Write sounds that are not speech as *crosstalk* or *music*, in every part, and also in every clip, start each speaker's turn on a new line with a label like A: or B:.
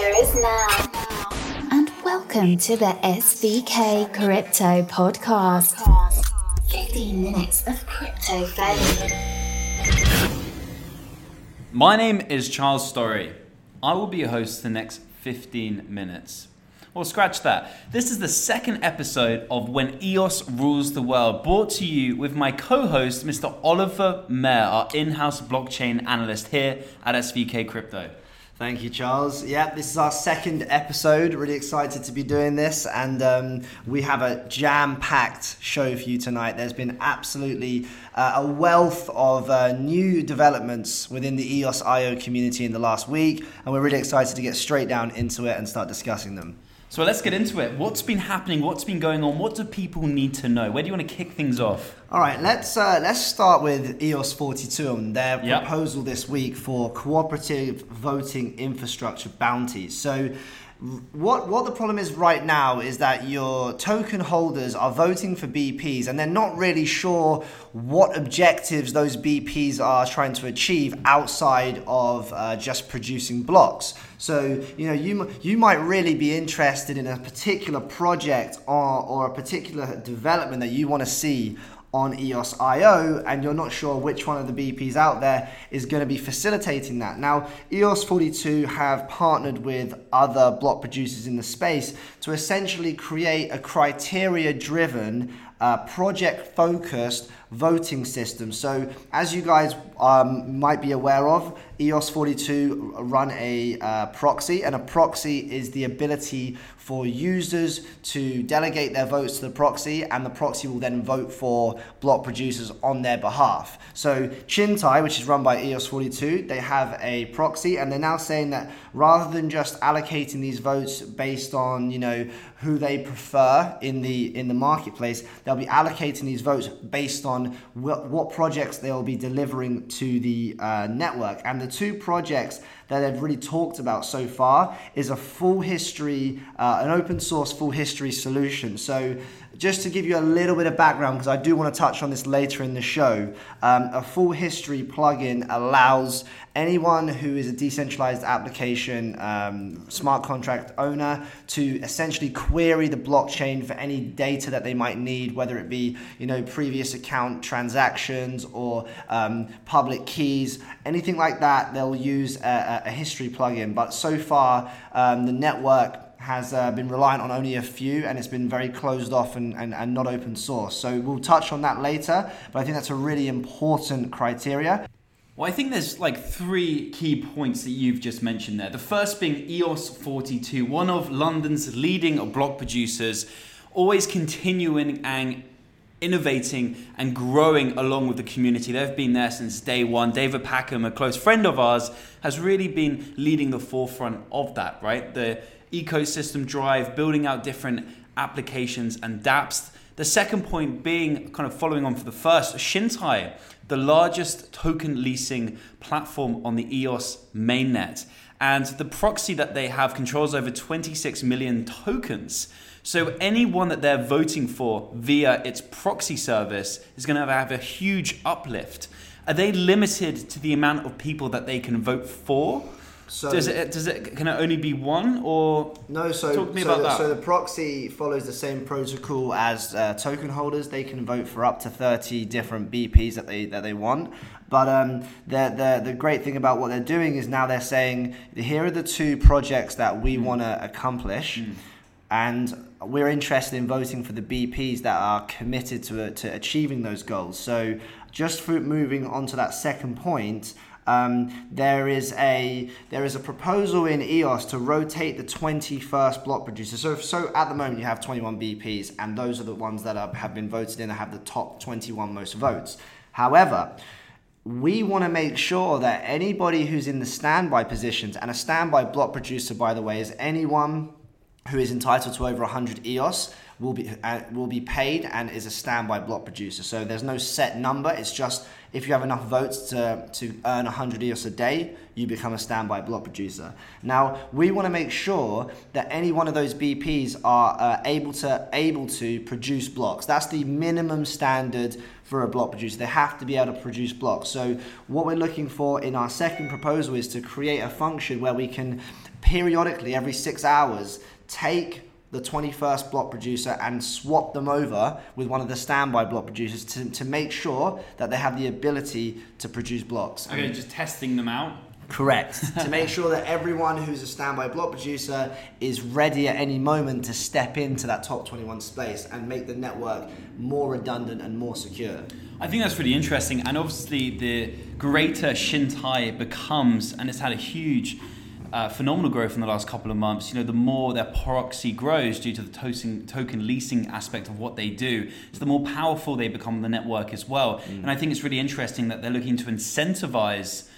A: future is now. And welcome to the SVK Crypto Podcast. 15 minutes of crypto fame.
B: My name is Charles Storry. I will be your host for the next 15 minutes. Well, scratch that. This is the second episode of When EOS Rules the World, brought to you with my co host, Mr. Oliver Mehr, our in house blockchain analyst here at SVK Crypto.
C: Thank you, Charles. Yeah, this is our second episode. Really excited to be doing this, and um, we have a jam-packed show for you tonight. There's been absolutely uh, a wealth of uh, new developments within the EOS IO community in the last week, and we're really excited to get straight down into it and start discussing them.
B: So let's get into it. What's been happening? What's been going on? What do people need to know? Where do you want to kick things off?
C: All right, let's uh, let's start with EOS 42 and their yep. proposal this week for cooperative voting infrastructure bounties. So what what the problem is right now is that your token holders are voting for BPs and they're not really sure what objectives those BPs are trying to achieve outside of uh, just producing blocks. So you know you you might really be interested in a particular project or, or a particular development that you want to see on EOS IO, and you're not sure which one of the BPs out there is going to be facilitating that. Now, EOS 42 have partnered with other block producers in the space to essentially create a criteria driven, uh, project focused voting system. So, as you guys um, might be aware of, EOS 42 run a uh, proxy, and a proxy is the ability for users to delegate their votes to the proxy, and the proxy will then vote for block producers on their behalf. So Chintai, which is run by EOS42, they have a proxy, and they're now saying that rather than just allocating these votes based on you know who they prefer in the in the marketplace, they'll be allocating these votes based on what, what projects they'll be delivering to the uh, network. And the two projects that they've really talked about so far is a full history, uh, an open source full history solution. So just to give you a little bit of background, because I do want to touch on this later in the show, um, a full history plugin allows anyone who is a decentralized application um, smart contract owner to essentially query the blockchain for any data that they might need, whether it be you know previous account transactions or um, public keys, anything like that. They'll use a, a history plugin. But so far, um, the network has uh, been reliant on only a few and it's been very closed off and, and, and not open source. So we'll touch on that later, but I think that's a really important criteria.
B: Well, I think there's like three key points that you've just mentioned there. The first being EOS 42, one of London's leading block producers, always continuing and innovating and growing along with the community. They've been there since day one. David Packham, a close friend of ours, has really been leading the forefront of that, right? The ecosystem drive, building out different applications and dApps. The second point being kind of following on for the first, Chintai, the largest token leasing platform on the EOS mainnet. And the proxy that they have controls over 26 million tokens. So anyone that they're voting for via its proxy service is going to have a huge uplift. Are they limited to the amount of people that they can vote for? So does it does it can it only be one or
C: no? So
B: talk to me
C: so
B: about
C: the,
B: that.
C: So the proxy follows the same protocol as uh, token holders. They can vote for up to thirty different BPs that they that they want. But um, the, the the great thing about what they're doing is now they're saying here are the two projects that we mm. want to accomplish, mm. and we're interested in voting for the BPs that are committed to to achieving those goals. So just for moving on to that second point um, there is a there is a proposal in EOS to rotate the 21st block producer. So so at the moment you have 21 BPs, and those are the ones that are, have been voted in and have the top 21 most votes. However, we want to make sure that anybody who's in the standby positions, and a standby block producer, by the way, is anyone who is entitled to over 100 EOS will be uh, will be paid and is a standby block producer. So there's no set number. It's just if you have enough votes to, to earn 100 EOS a day, you become a standby block producer. Now, we want to make sure that any one of those BPs are uh, able to able to produce blocks. That's the minimum standard for a block producer. They have to be able to produce blocks. So what we're looking for in our second proposal is to create a function where we can periodically, every six hours, take the 21st block producer and swap them over with one of the standby block producers to, to make sure that they have the ability to produce blocks.
B: Okay, just testing them out.
C: Correct. *laughs* to make sure that everyone who's a standby block producer is ready at any moment to step into that top 21 space and make the network more redundant and more secure.
B: I think that's really interesting. And obviously, the greater Chintai becomes, and it's had a huge uh, phenomenal growth in the last couple of months. You know, the more their proxy grows due to the token, token leasing aspect of what they do, so the more powerful they become the network as well. Mm. And I think it's really interesting that they're looking to incentivize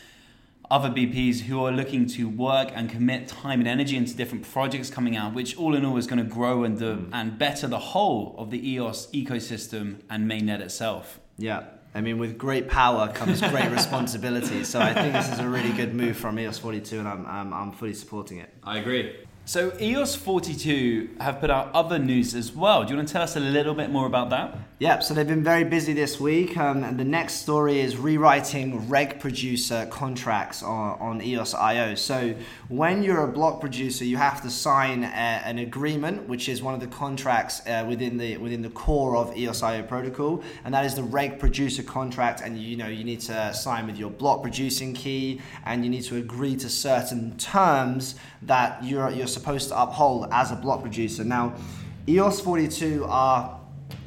B: other BPs who are looking to work and commit time and energy into different projects coming out, which all in all is going to grow and, the, mm. and better the whole of the EOS ecosystem and mainnet itself.
C: Yeah, I mean, with great power comes great responsibility. So I think this is a really good move from EOS 42, and I'm, I'm, I'm fully supporting it.
B: I agree. So EOS 42 have put out other news as well. Do you want to tell us a little bit more about that?
C: Yep, so they've been very busy this week, um, and the next story is rewriting reg producer contracts on, on EOS IO. So when you're a block producer, you have to sign a, an agreement, which is one of the contracts uh, within the within the core of EOS IO protocol, and that is the reg producer contract. And you know you need to sign with your block producing key, and you need to agree to certain terms that you're you're supposed to uphold as a block producer. Now, EOS 42 are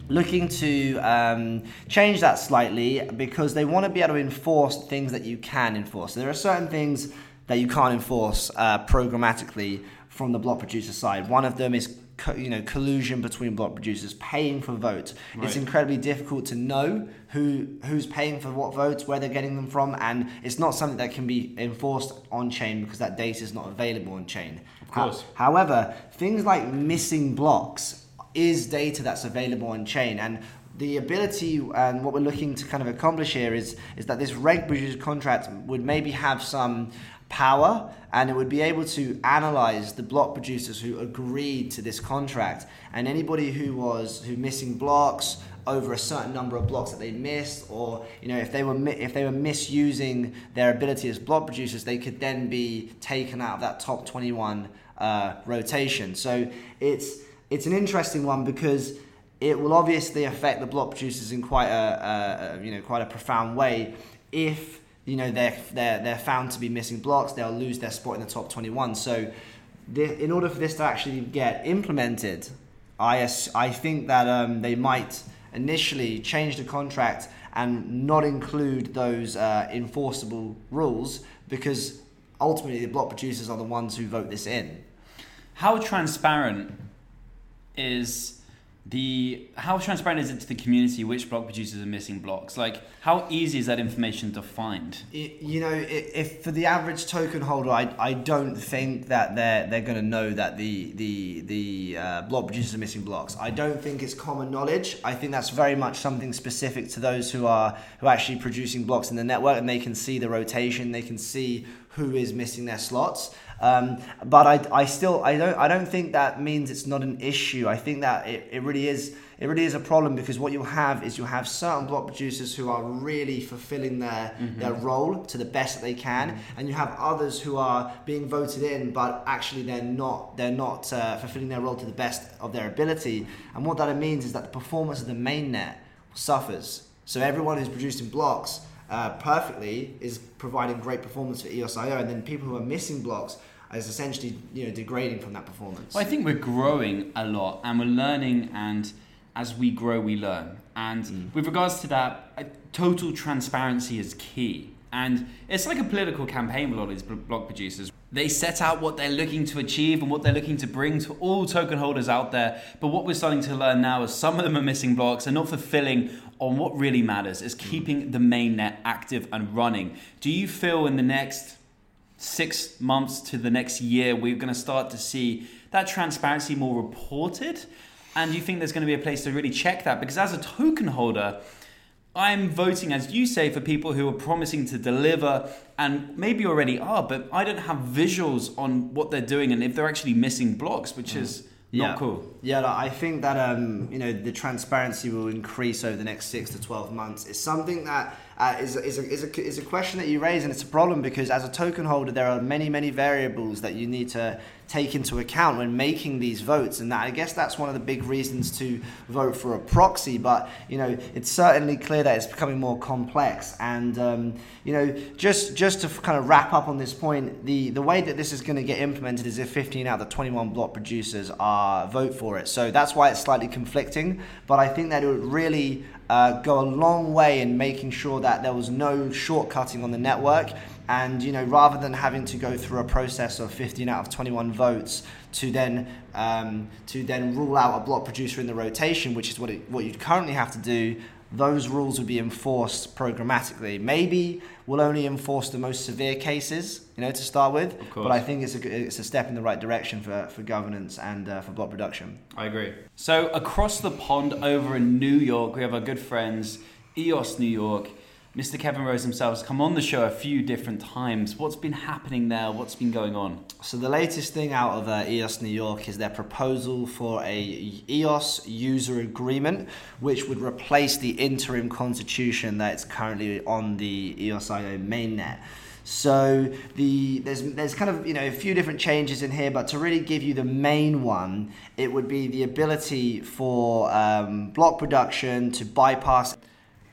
C: looking to um, change that slightly because they want to be able to enforce things that you can enforce. So there are certain things that you can't enforce uh, programmatically from the block producer side. One of them is co- you know collusion between block producers paying for votes. Right. It's incredibly difficult to know who who's paying for what votes, where they're getting them from, and it's not something that can be enforced on chain because that data is not available on chain.
B: Of course.
C: however, things like missing blocks is data that's available on chain. And the ability and what we're looking to kind of accomplish here is is that this reg producer contract would maybe have some power and it would be able to analyze the block producers who agreed to this contract. And anybody who was who missing blocks over a certain number of blocks that they missed or you know if they were if they were misusing their ability as block producers they could then be taken out of that top 21 uh, rotation. So it's it's an interesting one because it will obviously affect the block producers in quite a, a, you know quite a profound way. If you know they're they're they're found to be missing blocks, they'll lose their spot in the top 21. So, in order for this to actually get implemented, I I think that um, they might initially change the contract and not include those uh, enforceable rules because ultimately the block producers are the ones who vote this in.
B: How transparent is the how transparent is it to the community which block producers are missing blocks? Like how easy is that information to find?
C: It, you know if for the average token holder i, I don't think that they're they're going to know that the the the uh, block producers are missing blocks. I don't think it's common knowledge. I think that's very much something specific to those who are who are actually producing blocks in the network and they can see the rotation they can see who is missing their slots um, but I, I still I don't I don't think that means it's not an issue. I think that it, it really is it really is a problem because what you'll have is you'll have certain block producers who are really fulfilling their mm-hmm. their role to the best that they can, mm-hmm. and you have others who are being voted in, but actually they're not they're not uh, fulfilling their role to the best of their ability. And what that means is that the performance of the main net suffers. So everyone who's producing blocks uh, perfectly is providing great performance for EOSIO, and then people who are missing blocks is essentially you know degrading from that performance.
B: Well, I think we're growing a lot, and we're learning, and as we grow, we learn. And mm. with regards to that, total transparency is key. And it's like a political campaign with a lot of these block producers. They set out what they're looking to achieve and what they're looking to bring to all token holders out there. But what we're starting to learn now is some of them are missing blocks and not fulfilling on what really matters is keeping the main net active and running. Do you feel in the next six months to the next year we're going to start to see that transparency more reported? And do you think there's going to be a place to really check that? Because as a token holder, I'm voting, as you say, for people who are promising to deliver and maybe already are, but I don't have visuals on what they're doing and if they're actually missing blocks, which mm. is not
C: yeah.
B: cool.
C: Yeah, I think that um, you know the transparency will increase over the next six to twelve months. It's something that uh, is, is, a, is, a, is a question that you raise, and it's a problem because as a token holder, there are many, many variables that you need to take into account when making these votes. And that, I guess that's one of the big reasons to vote for a proxy. But, you know, it's certainly clear that it's becoming more complex. And, um, you know, just, just to kind of wrap up on this point, the, the way that this is going to get implemented is if 15 out of the 21 block producers are vote for it. So that's why it's slightly conflicting. But I think that it would really uh, go a long way in making sure that there was no shortcutting on the network. And you know, rather than having to go through a process of 15 out of 21 votes to then um, to then rule out a block producer in the rotation, which is what it, what you'd currently have to do, those rules would be enforced programmatically. Maybe we'll only enforce the most severe cases, you know, to start with. But I think it's a, it's a step in the right direction for, for governance and uh, for block production.
B: I agree. So across the pond over in New York, we have our good friends, EOS New York. Mr. Kevin Rose himself has come on the show a few different times. What's been happening there? What's been going on?
C: So the latest thing out of uh, EOS New York is their proposal for a EOS user agreement, which would replace the interim constitution that's currently on the EOS.io mainnet. So the there's there's kind of you know a few different changes in here, but to really give you the main one, it would be the ability for um, block production to bypass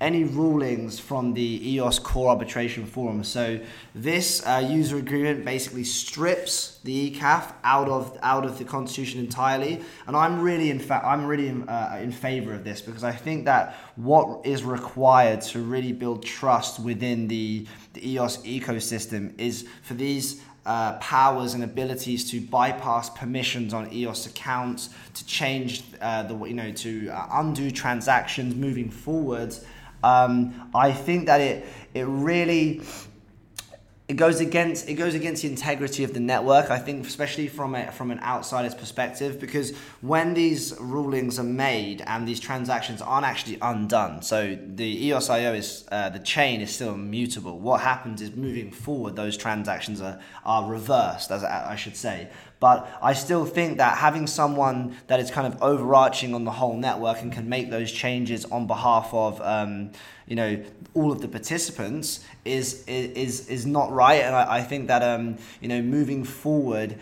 C: any rulings from the EOS Core Arbitration Forum. So this uh, user agreement basically strips the ECAF out of out of the Constitution entirely, and I'm really in fact I'm really in, uh, in favor of this because I think that what is required to really build trust within the, the EOS ecosystem is for these uh, powers and abilities to bypass permissions on EOS accounts, to change uh, the you know to uh, undo transactions moving forwards. Um, I think that it it really it goes against it goes against the integrity of the network. I think, especially from a, from an outsider's perspective, because when these rulings are made and these transactions aren't actually undone, so the EOSIO is uh, the chain is still immutable. What happens is moving forward, those transactions are are reversed, as I should say. But I still think that having someone that is kind of overarching on the whole network and can make those changes on behalf of um, you know all of the participants is is is not right. And I, I think that um, you know moving forward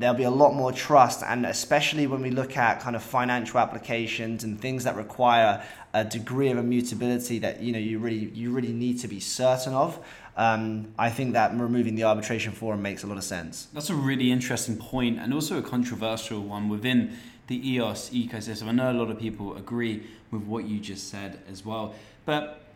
C: there'll be a lot more trust and especially when we look at kind of financial applications and things that require a degree of immutability that you know you really you really need to be certain of um, I think that removing the arbitration forum makes a lot of sense.
B: That's a really interesting point and also a controversial one within the EOS ecosystem. I know a lot of people agree with what you just said as well. But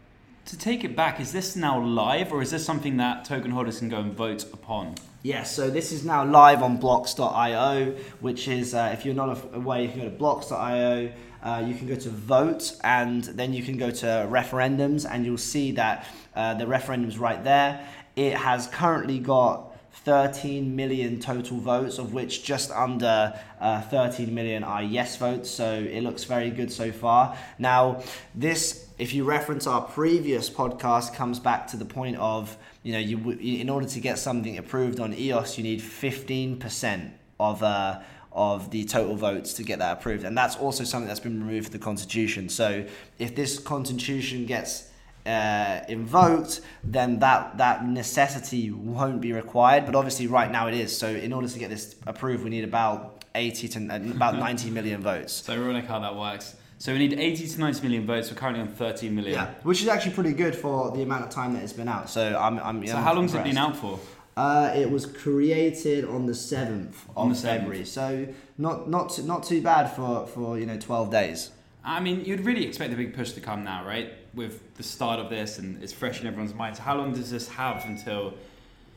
B: to take it back, is this now live or is this something that token holders can go and vote upon?
C: Yes, so this is now live on bloks.io, which is, uh, if you're not aware, you can go to bloks.io. Uh, you can go to vote and then you can go to referendums and you'll see that uh, the referendum's right there. It has currently got 13 million total votes, of which just under uh, 13 million are yes votes. So it looks very good so far. Now, this, if you reference our previous podcast, comes back to the point of you know, you in order to get something approved on EOS, you need 15% of uh, of the total votes to get that approved. And that's also something that's been removed from the Constitution. So if this Constitution gets uh, invoked, then that, that necessity won't be required. But obviously, right now it is. So in order to get this approved, we need about 80 to about *laughs* 90 million votes.
B: So ironic how that works. So we need 80 to 90 million votes. We're currently on 13 million.
C: Yeah, which is actually pretty good for the amount of time that it's been out. So I'm. I'm
B: so
C: I'm
B: how long has it been out for?
C: Uh, it was created on the seventh of the February, so not not too, not too bad for for you know twelve days.
B: I mean, you'd really expect a big push to come now, right? With the start of this, and it's fresh in everyone's mind. So how long does this have until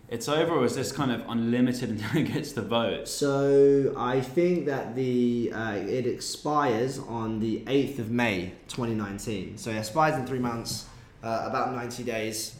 B: it's over, or is this kind of unlimited until *laughs* it gets the vote?
C: So I think that the uh, it expires on the eighth of May, twenty nineteen. So it expires in three months, uh, about ninety days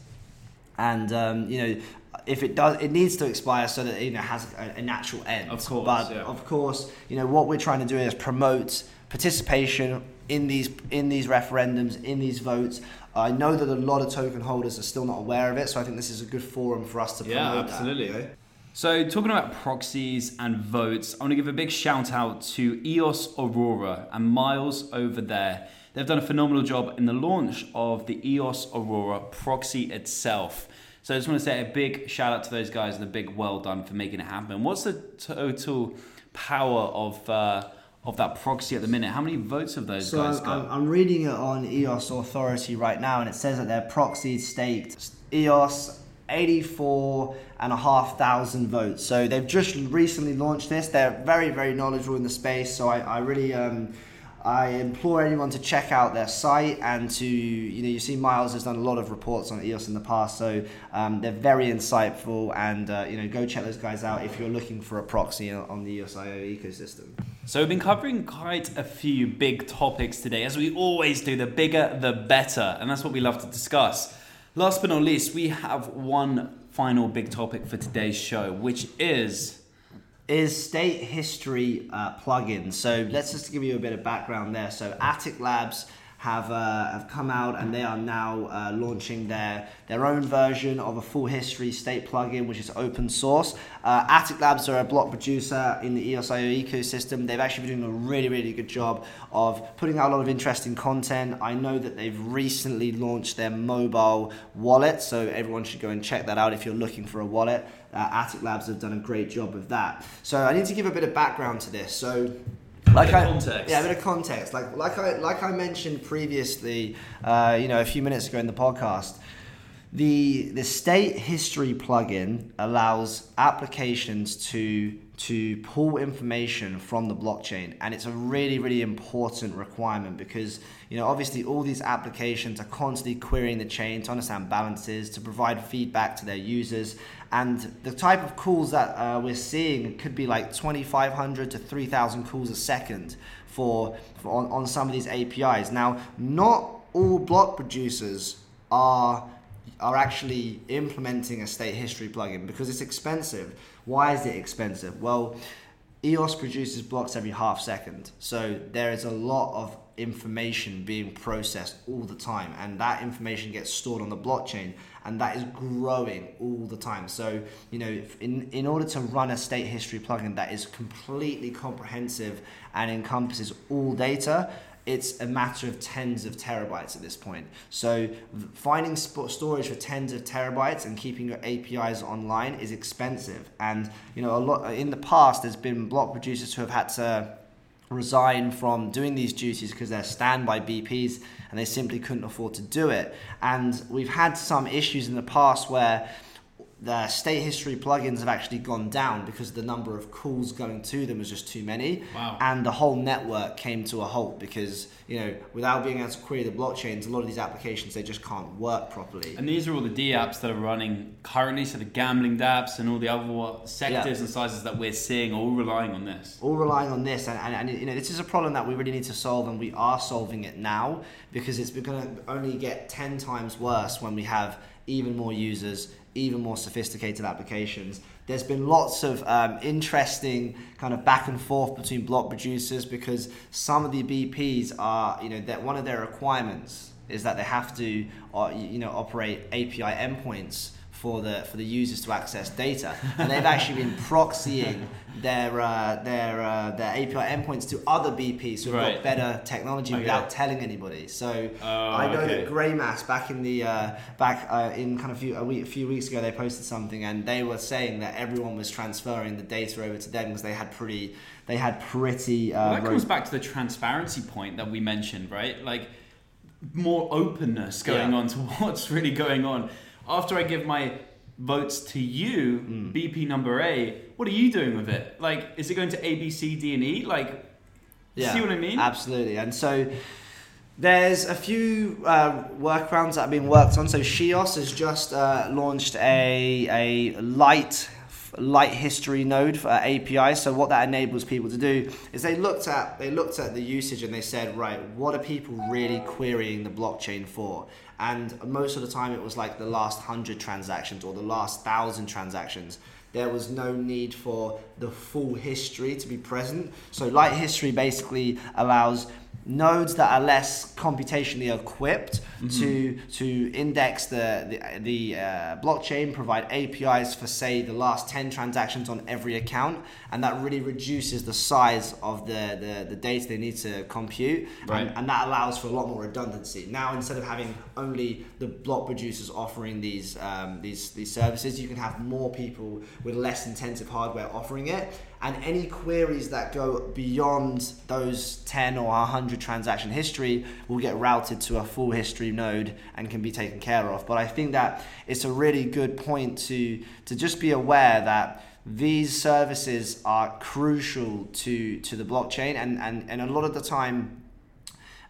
C: and um, you know if it does, it needs to expire so that it you know, has a, a, natural end.
B: Of course,
C: but
B: yeah.
C: of course, you know what we're trying to do is promote participation in these in these referendums, in these votes. I know that a lot of token holders are still not aware of it, so I think this is a good forum for us to promote
B: yeah,
C: absolutely. That,
B: So, talking about proxies and votes, I want to give a big shout out to EOS Aurora and Miles over there. They've done a phenomenal job in the launch of the EOS Aurora proxy itself. So, I just want to say a big shout out to those guys and a big well done for making it happen. What's the total power of uh, of that proxy at the minute. How many votes have those
C: so
B: guys
C: I'm,
B: got?
C: I'm reading it on EOS Authority right now, and it says that their proxy staked EOS 84 and a half thousand votes. So they've just recently launched this. They're very, very knowledgeable in the space. So I, I really. Um, I implore anyone to check out their site and to, you know, you see Miles has done a lot of reports on EOS in the past, so um, they're very insightful and, uh, you know, go check those guys out if you're looking for a proxy on the EOS.io ecosystem.
B: So we've been covering quite a few big topics today, as we always do. The bigger, the better, and that's what we love to discuss. Last but not least, we have one final big topic for today's show, which is
C: is state history uh, plugins. So let's just give you a bit of background there. So Attic Labs have uh, have come out and they are now uh, launching their their own version of a full history state plugin, which is open source. Uh, Attic Labs are a block producer in the EOS.io ecosystem. They've actually been doing a really really good job of putting out a lot of interesting content. I know that they've recently launched their mobile wallet, so everyone should go and check that out if you're looking for a wallet. Uh, Attic Labs have done a great job of that. So I need to give a bit of background to this. So
B: like I, context.
C: Yeah, a bit of context. Like like I like I mentioned previously, uh, you know, a few minutes ago in the podcast. The the state history plugin allows applications to to pull information from the blockchain and it's a really really important requirement because you know obviously all these applications are constantly querying the chain to understand balances to provide feedback to their users and the type of calls that uh, we're seeing could be like 2500 to 3000 calls a second for, for on, on some of these apis now not all block producers are are actually implementing a state history plugin because it's expensive. Why is it expensive? Well, EOS produces blocks every half second. So there is a lot of information being processed all the time and that information gets stored on the blockchain and that is growing all the time. So, you know, in, in order to run a state history plugin that is completely comprehensive and encompasses all data, it's a matter of tens of terabytes at this point. So finding storage for tens of terabytes and keeping your APIs online is expensive. And you know, a lot in the past, there's been block producers who have had to resign from doing these duties because they're standby BPs and they simply couldn't afford to do it. And we've had some issues in the past where the state history plugins have actually gone down because the number of calls going to them was just too many.
B: Wow.
C: And the whole network came to a halt because, you know, without being able to query the blockchains, a lot of these applications, they just can't work properly.
B: And these are all the D apps that are running currently, so the gambling dApps and all the other sectors yeah. and sizes that we're seeing all relying on this.
C: All relying on this. And, and, and, you know, this is a problem that we really need to solve and we are solving it now because it's going to only get 10 times worse when we have even more users, even more sophisticated applications. There's been lots of um, interesting kind of back and forth between block producers because some of the BPs are, you know, that one of their requirements is that they have to, uh, you know, operate API endpoints for the for the users to access data, and they've actually been proxying their uh, their uh, their API endpoints to other BPs who've right. got better technology okay. without telling anybody. So
B: oh,
C: I know
B: okay.
C: that Greymass back in the uh, back uh, in kind of few, a, week, a few weeks ago they posted something and they were saying that everyone was transferring the data over to them because they had pretty they had pretty.
B: Uh, well, that comes back to the transparency point that we mentioned, right? Like more openness going yeah. on to *laughs* what's really going on after I give my votes to you, mm. BP number A, what are you doing with it? Like, is it going to A, B, C, D, and E? Like, yeah, see what I mean?
C: Absolutely. And so there's a few uh, workarounds that have been worked on. So Shios has just uh, launched a, a light light history node for API. So what that enables people to do is they looked at they looked at the usage and they said, right, what are people really querying the blockchain for? And most of the time it was like the last hundred transactions or the last thousand transactions there was no need for the full history to be present. So light history basically allows nodes that are less computationally equipped mm-hmm. to to index the the, the uh, blockchain, provide APIs for say the last ten transactions on every account, and that really reduces the size of the the, the data they need to compute, right. and, and that allows for a lot more redundancy. Now instead of having only the block producers offering these um, these these services, you can have more people with less intensive hardware offering it, and any queries that go beyond those 10 or 100 transaction history will get routed to a full history node and can be taken care of. But i think that it's a really good point to to just be aware that these services are crucial to to the blockchain. And and, and a lot of the time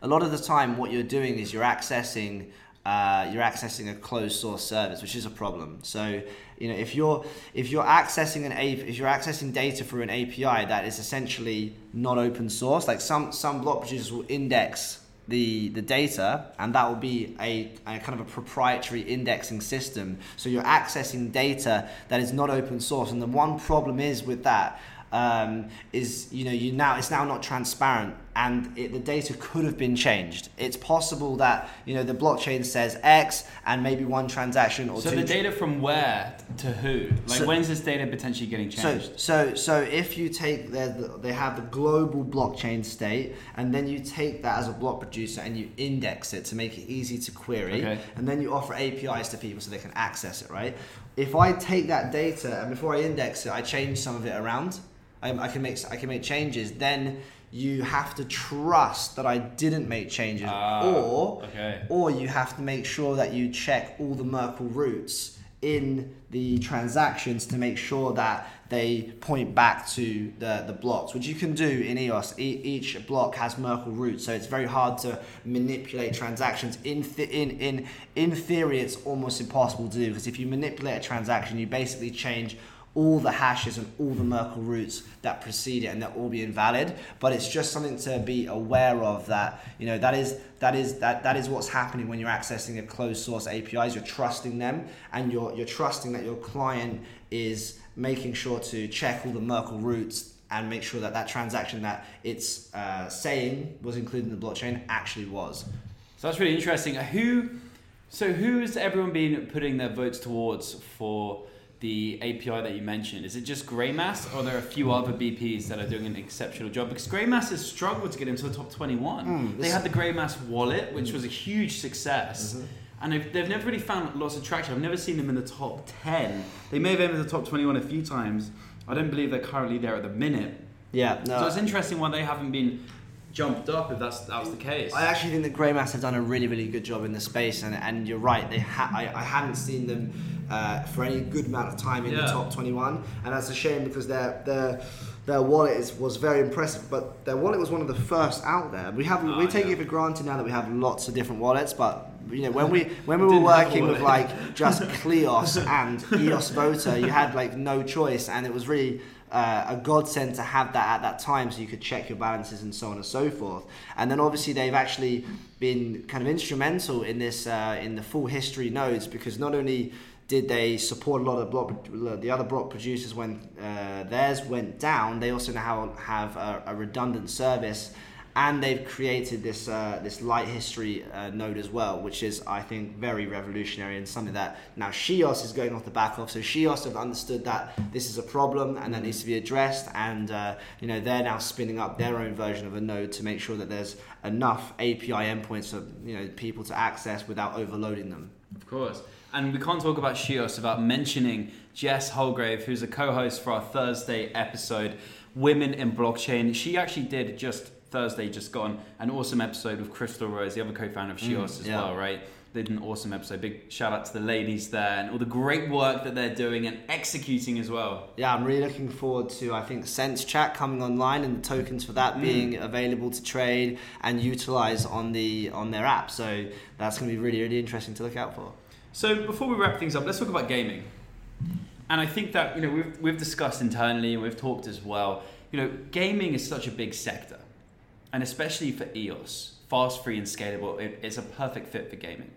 C: a lot of the time what you're doing is you're accessing uh, you're accessing a closed source service, which is a problem. So, you know, if you're if you're accessing an if you're accessing data through an API that is essentially not open source, like some some block producers will index the the data, and that will be a, a kind of a proprietary indexing system. So you're accessing data that is not open source, and the one problem is with that um, is you know you now it's now not transparent and it, the data could have been changed. It's possible that you know the blockchain says X and maybe one transaction or
B: so
C: two.
B: So the data from where to who? Like so, when's this data potentially getting changed?
C: So so so if you take the, they have the global blockchain state and then you take that as a block producer and you index it to make it easy to query okay. and then you offer APIs to people so they can access it, right? If I take that data and before I index it, I change some of it around I, I, can make I can make changes. Then you have to trust that I didn't make changes, uh, or okay. or you have to make sure that you check all the Merkle roots in the transactions to make sure that they point back to the, the blocks, which you can do in EOS. E- each block has Merkle roots, so it's very hard to manipulate transactions. In, th- in, in, in theory, it's almost impossible to do because if you manipulate a transaction, you basically change all the hashes and all the Merkle roots that precede it and they'll all be invalid. But it's just something to be aware of that, you know, that is that is that that is what's happening when you're accessing a closed source APIs. You're trusting them and you're you're trusting that your client is making sure to check all the Merkle roots and make sure that that transaction that it's uh, saying was included in the blockchain actually was.
B: So that's really interesting. Who, so who has everyone been putting their votes towards for the API that you mentioned? Is it just Greymass, or are there a few other BPs that are doing an exceptional job? Because Greymass has struggled to get into the top 21. Mm, they had the Greymass wallet, which mm. was a huge success. Mm-hmm. And they've, they've never really found lots of traction. I've never seen them in the top 10. They may have entered the top 21 a few times. I don't believe they're currently there at the minute.
C: Yeah,
B: no. So it's interesting why they haven't been jumped up if that's that was the case.
C: I actually think that Greymass have done a really really good job in the space, and, and you're right. They ha- I, I hadn't seen them uh, for any good amount of time in yeah. the top 21, and that's a shame because their their their wallet is, was very impressive. But their wallet was one of the first out there. We have oh, we take yeah. it for granted now that we have lots of different wallets, but you know when *laughs* we when we were working with like just *laughs* Cleos and EOS Voter, you had like no choice, and it was really uh, a godsend to have that at that time so you could check your balances and so on and so forth. And then obviously they've actually been kind of instrumental in this uh, in the full history nodes because not only did they support a lot of block, the other block producers when uh, theirs went down, they also now have a, a redundant service and they've created this uh, this light history uh, node as well, which is I think very revolutionary and something that now Shios is going off the back of. So Shios have understood that this is a problem and that needs to be addressed, and uh, you know they're now spinning up their own version of a node to make sure that there's enough API endpoints for you know people to access without overloading them.
B: Of course. And we can't talk about Shios without mentioning Jess Holgrave, who's a co-host for our Thursday episode, Women in Blockchain. She actually did just Thursday just gone an awesome episode with Crystal Rose, the other co-founder of Shios mm, as yeah. well, right? They did an awesome episode. Big shout out to the ladies there and all the great work that they're doing and executing as well.
C: Yeah, I'm really looking forward to I think Sense Chat coming online and the tokens for that mm. being available to trade and utilize on the on their app. So that's going to be really really interesting to look out for.
B: So before we wrap things up, let's talk about gaming. And I think that you know we've we've discussed internally and we've talked as well. You know, gaming is such a big sector and especially for EOS, fast, free, and scalable, it, it's a perfect fit for gaming.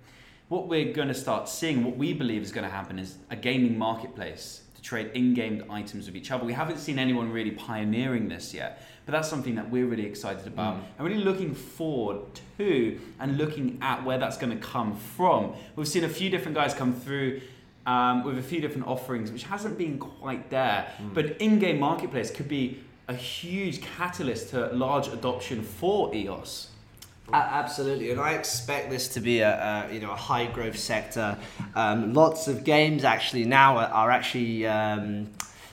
B: what we're going to start seeing, what we believe is going to happen, is a gaming marketplace to trade in-game items with each other. We haven't seen anyone really pioneering this yet, that's something that we're really excited about mm. and really looking forward to, and looking at where that's going to come from. We've seen a few different guys come through. Um, with a few different offerings, which hasn't been quite there. Mm. But in-game marketplace could be a huge catalyst to large adoption for EOS.
C: Absolutely, and I expect this to be a, a you know a high growth sector. Um, lots of games actually now are, are actually um,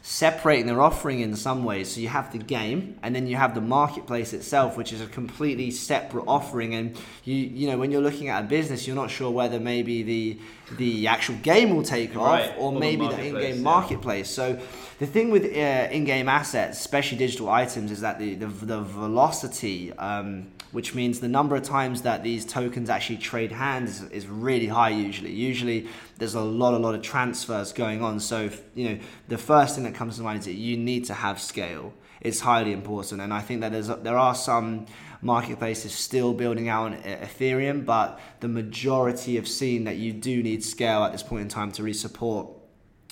C: separating their offering in some ways. So you have the game, and then you have the marketplace itself, which is a completely separate offering. And you you know when you're looking at a business, you're not sure whether maybe the the actual game will take
B: right.
C: off or, or maybe the, the in-game yeah. marketplace. So the thing with uh, in-game assets, especially digital items, is that the the, the velocity. Um, which means the number of times that these tokens actually trade hands is, is really high usually. Usually there's a lot, a lot of transfers going on. So, you know, the first thing that comes to mind is that you need to have scale. It's highly important. And I think that there's, there are some marketplaces still building out on Ethereum, but the majority have seen that you do need scale at this point in time to really support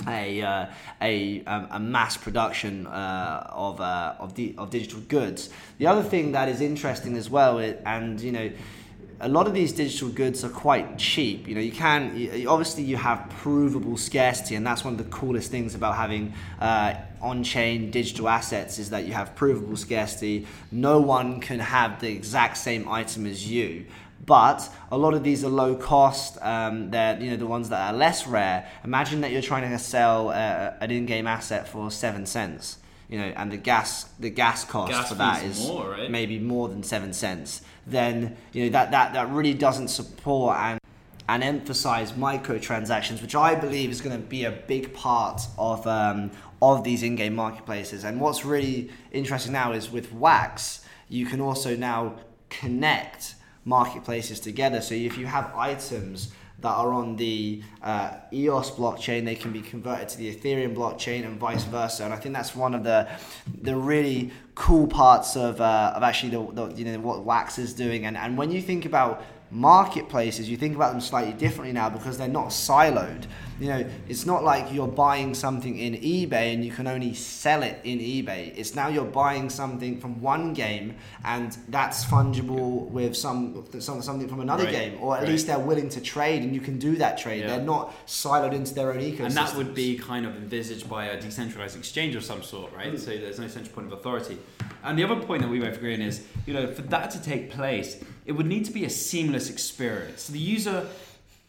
C: a, uh, a, um, a mass production uh, of, uh, of, di- of digital goods. The other thing that is interesting as well, and you know, a lot of these digital goods are quite cheap. You know, you can obviously you have provable scarcity, and that's one of the coolest things about having uh, on-chain digital assets is that you have provable scarcity. No one can have the exact same item as you but a lot of these are low cost. Um, they're you know the ones that are less rare. Imagine that you're trying to sell uh, an in-game asset for seven cents. You know, and the gas the gas cost
B: gas
C: for that is
B: more, right?
C: maybe more than seven cents. Then you know that that that really doesn't support and and emphasize microtransactions, which I believe is going to be a big part of um, of these in-game marketplaces. And what's really interesting now is with Wax, you can also now connect marketplaces together. So if you have items that are on the uh, EOS blockchain, they can be converted to the Ethereum blockchain and vice versa. And I think that's one of the the really cool parts of, uh, of actually the, the, you know what Wax is doing. And and when you think about marketplaces, you think about them slightly differently now because they're not siloed. You know, it's not like you're buying something in eBay and you can only sell it in eBay. It's now you're buying something from one game and that's fungible with some, some something from another
B: right.
C: game, or at
B: right.
C: least they're willing to trade and you can do that trade. Yeah. They're not siloed into their own ecosystem.
B: And that would be kind of envisaged by a decentralized exchange of some sort, right? Mm. So there's no central point of authority. And the other point that we both agree on is, you know, for that to take place, it would need to be a seamless experience. So the user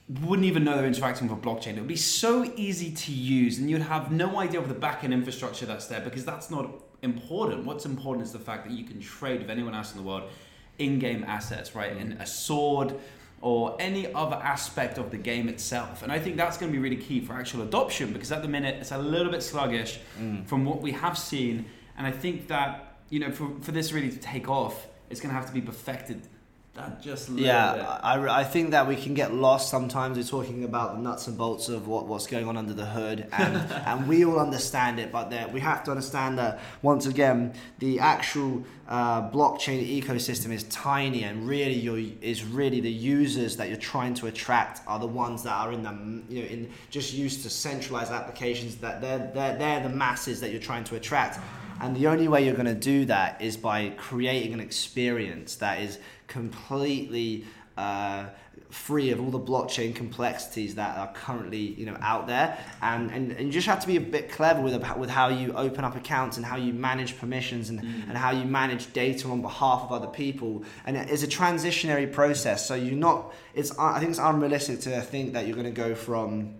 B: wouldn't even know they're interacting with a blockchain. It would be so easy to use, and you'd have no idea of the backend infrastructure that's there because that's not important. What's important is the fact that you can trade with anyone else in the world in-game assets, right? In a sword or any other aspect of the game itself. And I think that's going to be really key for actual adoption because at the minute it's a little bit sluggish mm. from what we have seen. And I think that you know for, for this really to take off, it's going to have to be perfected that just
C: yeah I, I think that we can get lost sometimes we're talking about the nuts and bolts of what, what's going on under the hood and, *laughs* and we all understand it but that we have to understand that once again the actual uh, blockchain ecosystem is tiny and really your is really the users that you're trying to attract are the ones that are in the you know in just used to centralized applications that they're, they're, they're the masses that you're trying to attract and the only way you're going to do that is by creating an experience that is completely uh, free of all the blockchain complexities that are currently you know out there. And, and, and you just have to be a bit clever with with how you open up accounts and how you manage permissions and, mm. and how you manage data on behalf of other people. And it's a transitionary process. So you're not it's I think it's unrealistic to think that you're going to go from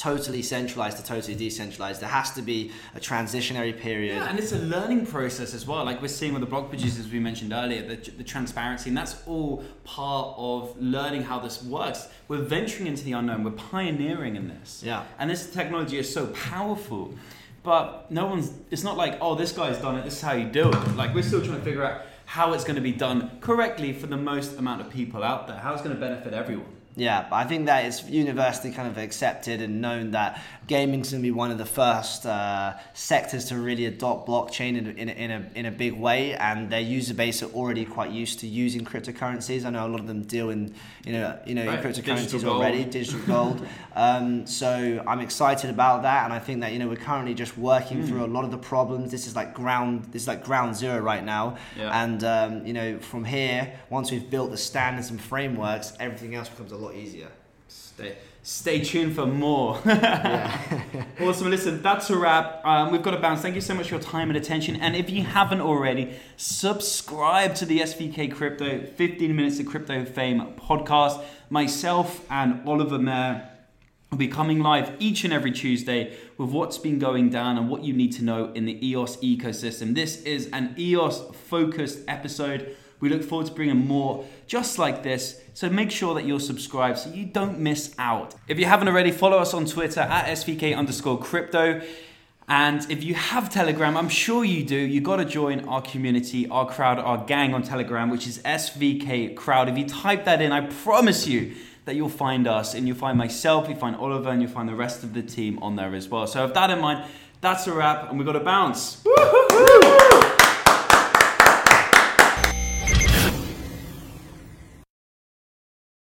C: totally centralized to totally decentralized. There has to be a transitionary period.
B: Yeah, and it's a learning process as well. Like we're seeing with the block producers we mentioned earlier, the, the transparency, and that's all part of learning how this works. We're venturing into the unknown. We're pioneering in this.
C: Yeah.
B: And this technology is so powerful. But no one's. It's not like, oh, this guy's done it. This is how you do it. Like we're still trying to figure out how it's going to be done correctly for the most amount of people out there. How it's going to benefit everyone.
C: Yeah, I think that it's universally kind of accepted and known that gaming's going to be one of the first uh, sectors to really adopt blockchain in, in, in, a, in a big way, and their user base are already quite used to using cryptocurrencies. I know a lot of them deal in you know you know right. in cryptocurrencies digital already, digital gold. um, so I'm excited about that, and I think that you know we're currently just working mm. through a lot of the problems. This is like ground this is like ground zero right now, yeah. and um, you know from here once we've built the standards and frameworks, everything else becomes a lot easier.
B: Stay, stay tuned for more. *laughs* *laughs* awesome. Listen, that's a wrap. Um, we've got to bounce. Thank you so much for your time and attention. And if you haven't already, subscribe to the SVK Crypto 15 Minutes of Crypto Fame podcast. Myself and Oliver Mehr will be coming live each and every Tuesday with what's been going down and what you need to know in the EOS ecosystem. This is an EOS focused episode. We look forward to bringing more just like this. So make sure that you're subscribed so you don't miss out. If you haven't already, follow us on Twitter at SVK underscore crypto. And if you have Telegram, I'm sure you do, you got to join our community, our crowd, our gang on Telegram, which is SVK Crowd. If you type that in, I promise you that you'll find us and you'll find myself, you find Oliver, and you'll find the rest of the team on there as well. So, with that in mind, that's a wrap, and we've got to bounce.